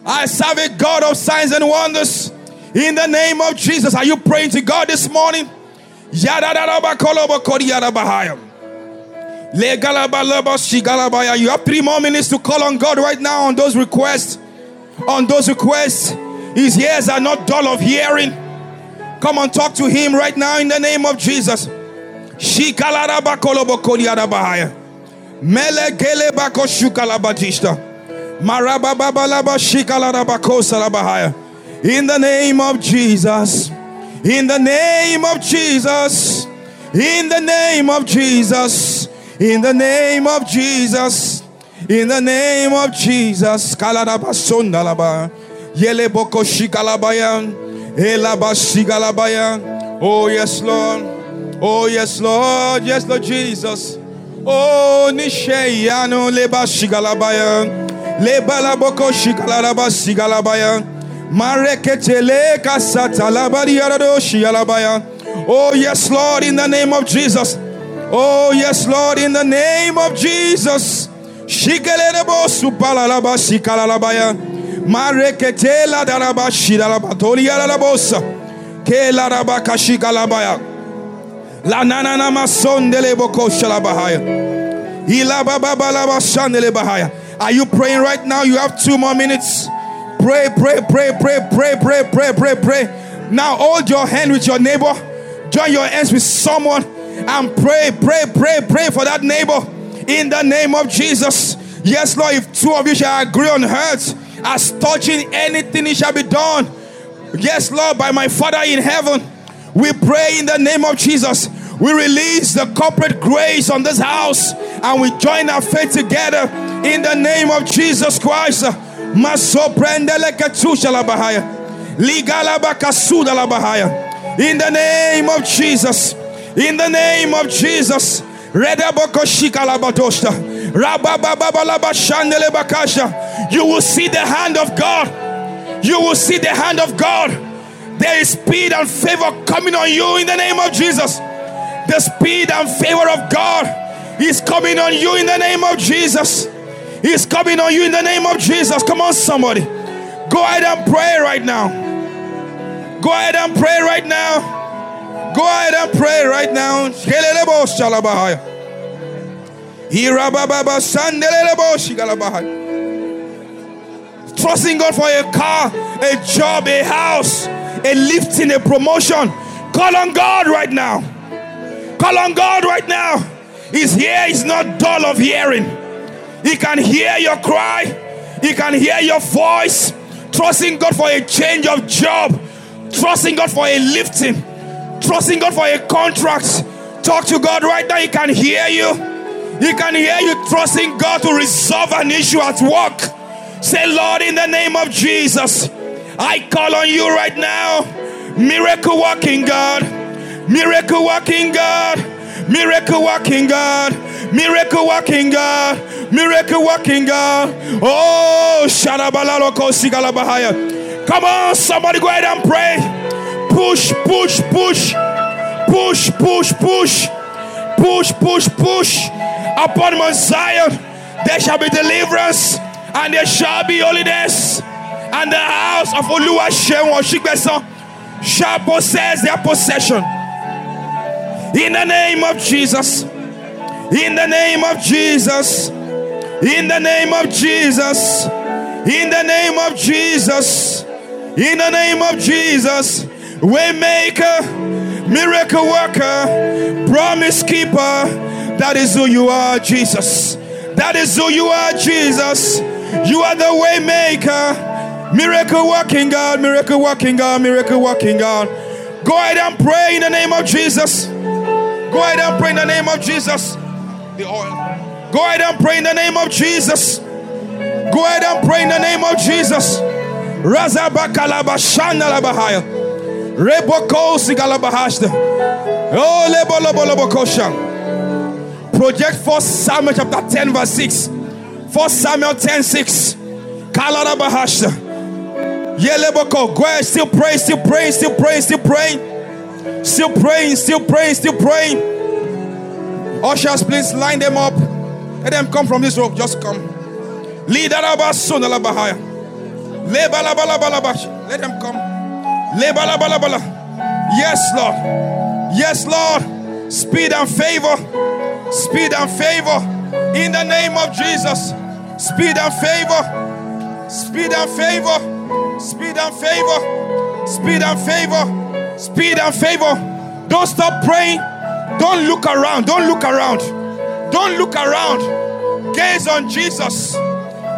I serve a God of signs and wonders. In the name of Jesus, are you praying to God this morning? You have three more minutes to call on God right now on those requests. On those requests, His ears are not dull of hearing. Come on, talk to Him right now in the name of Jesus. Melegele bako shukalabadishta. Marabababalaba shikalarabako In the name of Jesus. In the name of Jesus. In the name of Jesus. In the name of Jesus. In the name of Jesus. Kalarabasondalaba. Yele boko shikalabayan. Elabashigalabayan. Oh yes, Lord. Oh yes, Lord. Yes, Lord Jesus. Oh, Nisheyano leba shigalabaya. Leba la boko shigalaraba sigalabaya. Mareketele kasatalabari yaradoshi yalabaya. Oh, yes, Lord, in the name of Jesus. Oh, yes, Lord, in the name of Jesus. Shikelelebo supalalaba shikalalabaya. Mareketela daraba shidalabatori yalalabosa. Kelaraba kashikalabaya. La nana nama sondele boko shalabahaya. Ilabababalaba shandele bahaya. Are you praying right now? You have two more minutes. Pray, pray, pray, pray, pray, pray, pray, pray, pray. Now hold your hand with your neighbor. Join your hands with someone and pray, pray, pray, pray for that neighbor in the name of Jesus. Yes, Lord, if two of you shall agree on earth as touching anything, it shall be done. Yes, Lord, by my Father in heaven, we pray in the name of Jesus. We release the corporate grace on this house and we join our faith together in the name of Jesus Christ. In the name of Jesus. In the name of Jesus. You will see the hand of God. You will see the hand of God. There is speed and favor coming on you in the name of Jesus. The speed and favor of God is coming on you in the name of Jesus. He's coming on you in the name of Jesus. Come on, somebody. Go ahead and pray right now. Go ahead and pray right now. Go ahead and pray right now. Trusting God for a car, a job, a house, a lifting, a promotion. Call on God right now. Call on God right now. He's here, he's not dull of hearing. He can hear your cry, he can hear your voice. Trusting God for a change of job, trusting God for a lifting, trusting God for a contract. Talk to God right now, He can hear you. He can hear you trusting God to resolve an issue at work. Say, Lord, in the name of Jesus, I call on you right now. Miracle working God, miracle working God, miracle working God, miracle working God, miracle working God. Oh, Shadabalaloko Sigalabahaya. Come on, somebody go ahead and pray. Push, push, push, push, push, push, push, push, push. Upon Mount Zion, there shall be deliverance and there shall be holiness. And the house of Oluwaseun Osigbesan shall possess their possession. In the name of Jesus. In the name of Jesus. In the name of Jesus. In the name of Jesus. In the name of Jesus. Waymaker, miracle worker, promise keeper. That is who you are, Jesus. That is who you are, Jesus. You are the waymaker, miracle working God, miracle working God, miracle working God. Go ahead and pray in the name of Jesus. Go ahead and pray in the name of Jesus. The oil. Go ahead and pray in the name of Jesus. Go ahead and pray in the name of Jesus. Razabakalabashana labahaya. Reboko sigalabahashta. Oh. Project 1 Samuel chapter 10, verse 6. 1 Samuel 10 6. Kalara Bahasha. Yeleboko. Go ahead, still praying, still praying, still praying, still praying. Still praying, still praying, still praying. Ushers, please line them up. Let them come from this rope. Just come. Bahaya. Let them come. Yes, Lord. Yes, Lord. Speed and favor. Speed and favor. In the name of Jesus. Speed and favor. Speed and favor. Speed and favor. Speed and favor. Speed and favor. Don't stop praying. Don't look around. Don't look around. Don't look around. Gaze on Jesus.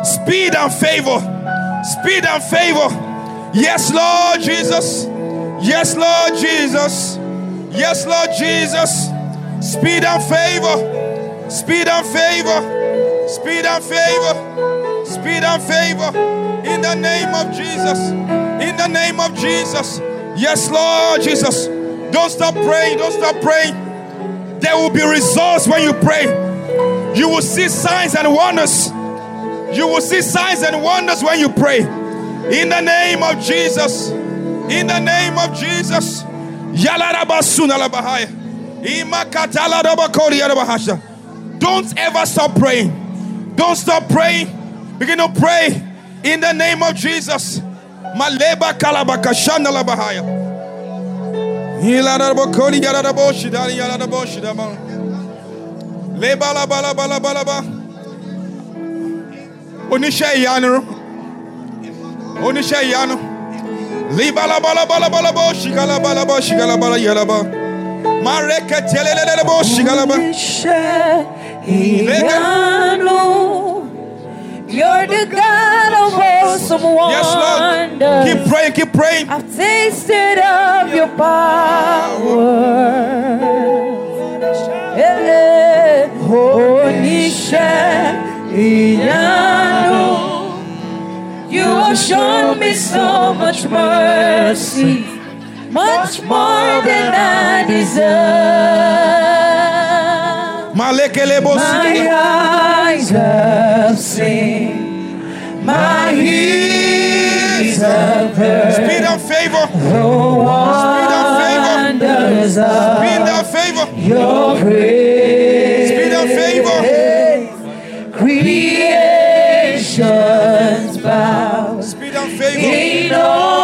Speed and favor. Speed and favor. Yes, Lord Jesus. Yes, Lord Jesus. Yes, Lord Jesus. Speed and favor. Speed and favor. Speed and favor. Speed and favor. In the name of Jesus. In the name of Jesus. Yes, Lord Jesus. Don't stop praying. Don't stop praying. There will be results when you pray. You will see signs and wonders. You will see signs and wonders when you pray. In the name of Jesus. In the name of Jesus. Don't ever stop praying. Don't stop praying. Begin to pray in the name of Jesus. Maleba kalabakashanalabahaya. Ilarabakori yararaboshidari yararaboshidama. Lebalabalabalaba. Oníṣẹ́ ìyanu. Oníṣẹ́ ìyanu. Libalabalabalaba shigalabalaba shigalabala yalaba. Mareketelelelebo shigalaba. Oníṣẹ́ ìyanu. You're the God of awesome Yes, Lord. Keep praying, keep praying. I've tasted of your power. Ìyanu. You have shown me so much mercy, much more than I deserve. My eyes have seen, my ears have heard Speed of favor. the wonders of Speed of favor. your praise. Speed of favor. Creation's bow Speed of favor.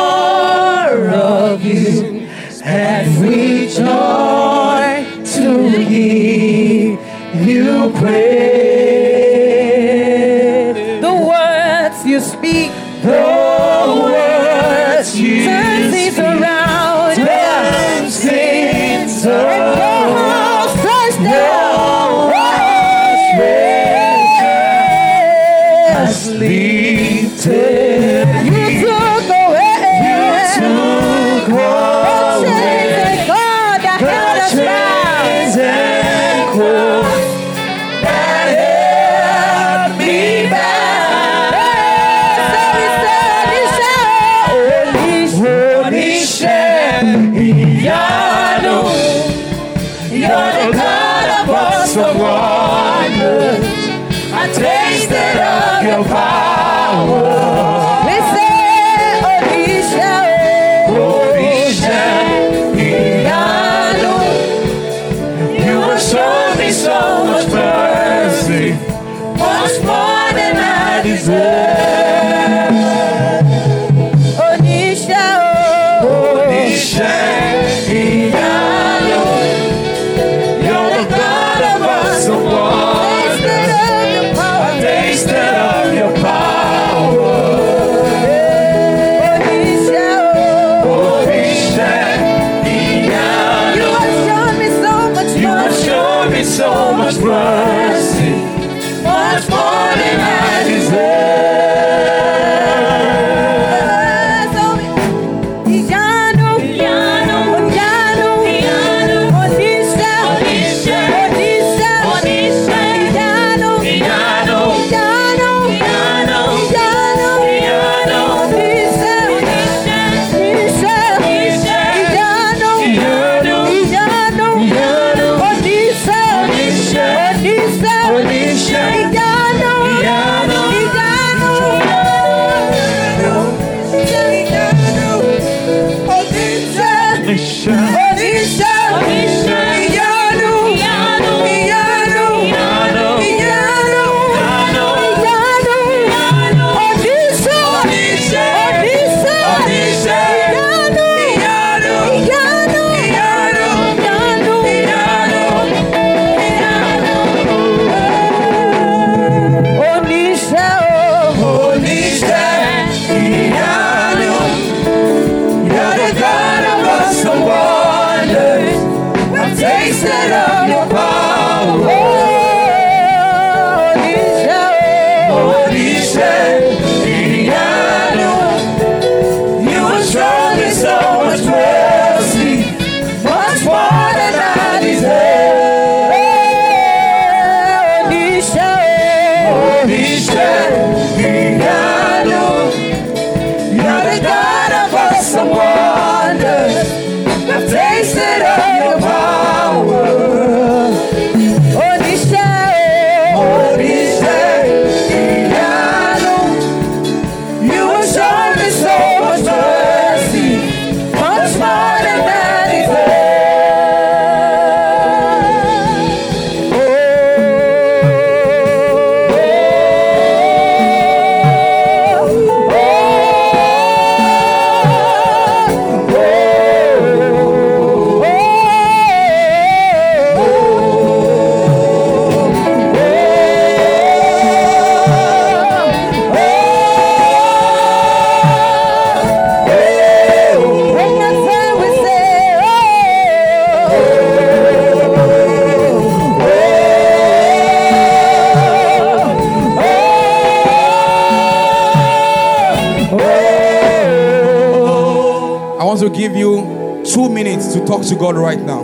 Talk to God right now.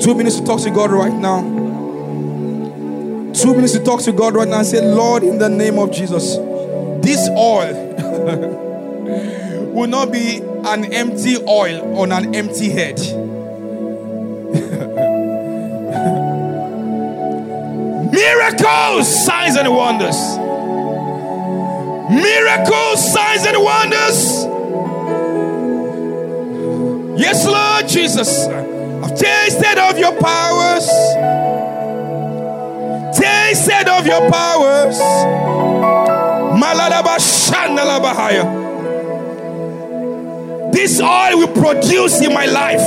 Two minutes to talk to God right now. Two minutes to talk to God right now and say, Lord, in the name of Jesus, this oil <laughs> will not be an empty oil on an empty head. <laughs> Miracles, signs, and wonders. Miracles, signs, and wonders. Yes, Lord Jesus. I've tasted of your powers. Tasted of your powers. This oil will produce in my life.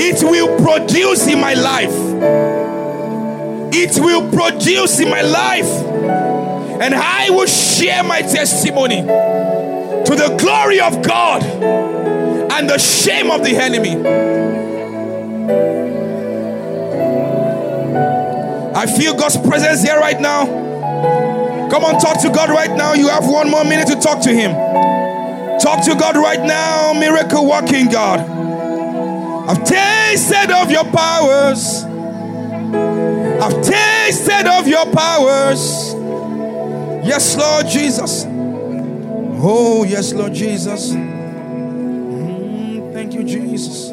It will produce in my life it will produce in my life. And I will share my testimony to the glory of God and the shame of the enemy. I feel God's presence here right now. Come on, talk to God right now. You have one more minute to talk to Him. Talk to God right now, miracle working God. I've tasted of your powers. I've tasted of your powers. Yes, Lord Jesus. Oh, yes, Lord Jesus. You, Jesus.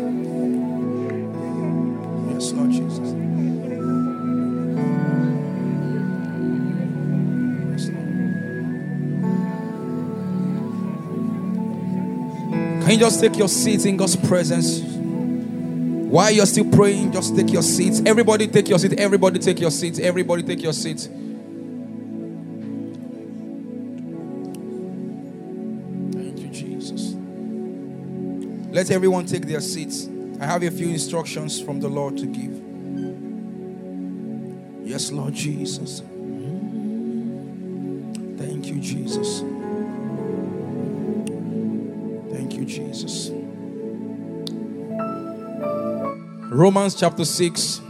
Yes, Lord Jesus. Yes, Lord. Can you just take your seat in God's presence? While you're still praying, just take your seats. Everybody take your seat. Everybody take your seats. Everybody take your seats. Let everyone take their seats. I have a few instructions from the Lord to give. Yes, Lord Jesus. Thank you, Jesus. Thank you, Jesus. Romans chapter 6.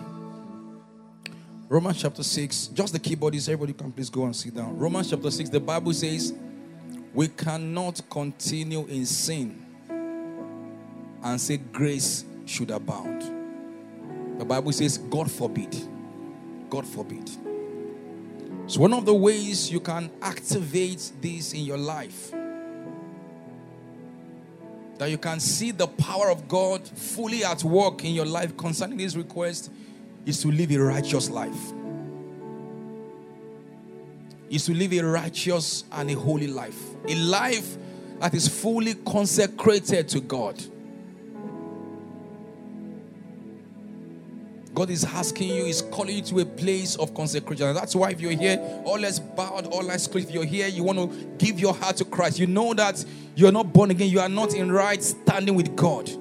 Romans chapter 6. Just the keyboards. Everybody can please go and sit down. Romans chapter 6. The Bible says, We cannot continue in sin and say grace should abound. The Bible says, God forbid. God forbid. So, one of the ways you can activate this in your life that you can see the power of God fully at work in your life concerning this request is to live a righteous life. Is to live a righteous and a holy life. A life that is fully consecrated to God. God is asking you, is calling you to a place of consecration. That's why if you're here, all less bowed, all less clear, if you're here, you want to give your heart to Christ. You know that you're not born again, you are not in right standing with God.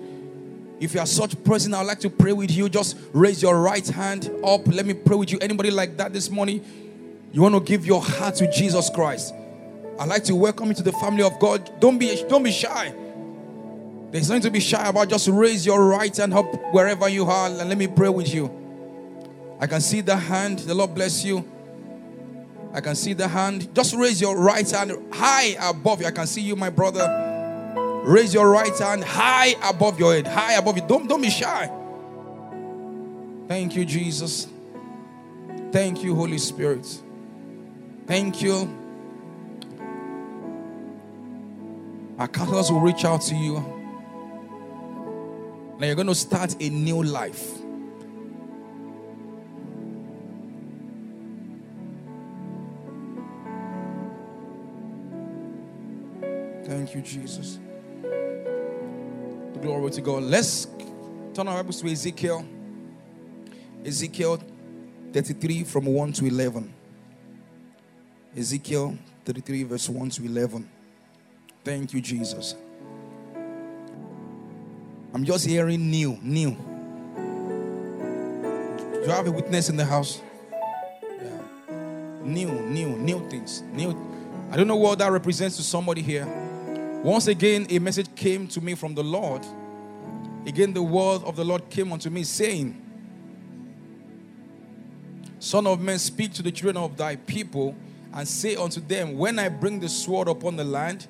If you are such person, I'd like to pray with you. Just raise your right hand up. Let me pray with you. Anybody like that this morning? You want to give your heart to Jesus Christ. I'd like to welcome you to the family of God. Don't be don't be shy. There's nothing to be shy about. Just raise your right hand up wherever you are and let me pray with you. I can see the hand. The Lord bless you. I can see the hand. Just raise your right hand high above you. I can see you, my brother. Raise your right hand high above your head. High above you. Don't, don't be shy. Thank you, Jesus. Thank you, Holy Spirit. Thank you. Our counselors will reach out to you. Now you're going to start a new life. Thank you, Jesus. The Glory to God. Let's turn our Bibles to Ezekiel. Ezekiel 33 from 1 to 11. Ezekiel 33, verse 1 to 11. Thank you, Jesus. I'm just hearing new, new. Do you have a witness in the house? Yeah. New, new, new things. New. I don't know what that represents to somebody here. Once again, a message came to me from the Lord. Again, the word of the Lord came unto me, saying, Son of man, speak to the children of thy people and say unto them, When I bring the sword upon the land,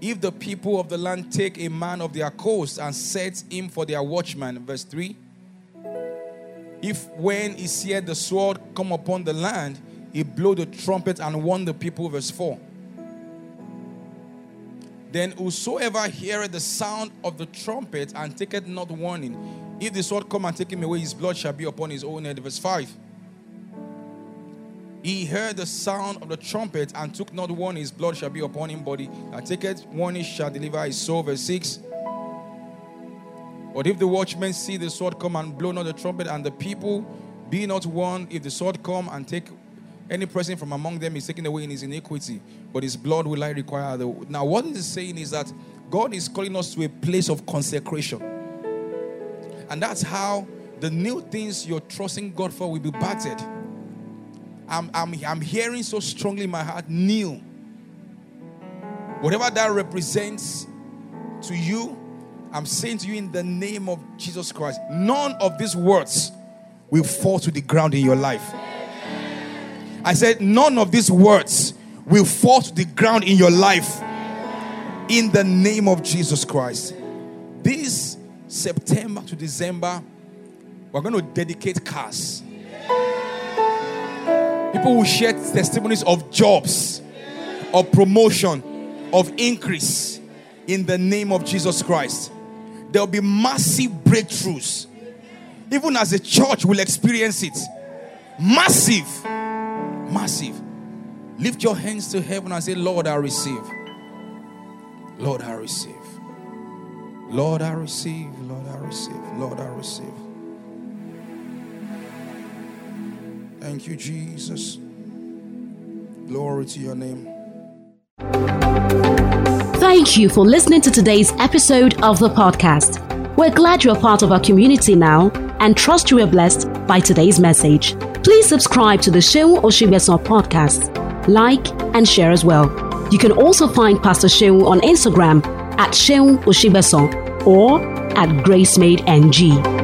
If the people of the land take a man of their coast and set him for their watchman, verse 3. If when he seeth the sword come upon the land, he blow the trumpet and warn the people, verse 4. Then whosoever heareth the sound of the trumpet and taketh not warning, if the sword come and take him away, his blood shall be upon his own head. Verse 5. He heard the sound of the trumpet and took not one. his blood shall be upon him body. And taketh he shall deliver his soul. Verse 6. But if the watchmen see the sword come and blow not the trumpet, and the people be not warned, if the sword come and take any person from among them is taken away in his iniquity, but his blood will I require. The... Now, what is saying is that God is calling us to a place of consecration. And that's how the new things you're trusting God for will be battered. I'm, I'm, I'm hearing so strongly in my heart, kneel. Whatever that represents to you, I'm saying to you in the name of Jesus Christ, none of these words will fall to the ground in your life. I said, none of these words will fall to the ground in your life in the name of Jesus Christ. This September to December, we're going to dedicate cars. People will share testimonies of jobs, of promotion, of increase in the name of Jesus Christ. There will be massive breakthroughs. Even as a church will experience it. Massive. Massive. Lift your hands to heaven and say, Lord, I receive. Lord, I receive. Lord, I receive. Lord, I receive. Lord, I receive. Thank you, Jesus. Glory to your name. Thank you for listening to today's episode of the podcast. We're glad you're part of our community now and trust you are blessed by today's message. Please subscribe to the Seun Osigbesan podcast, like, and share as well. You can also find Pastor Seun on Instagram at Seun Osigbesan or at GraceMadeNG.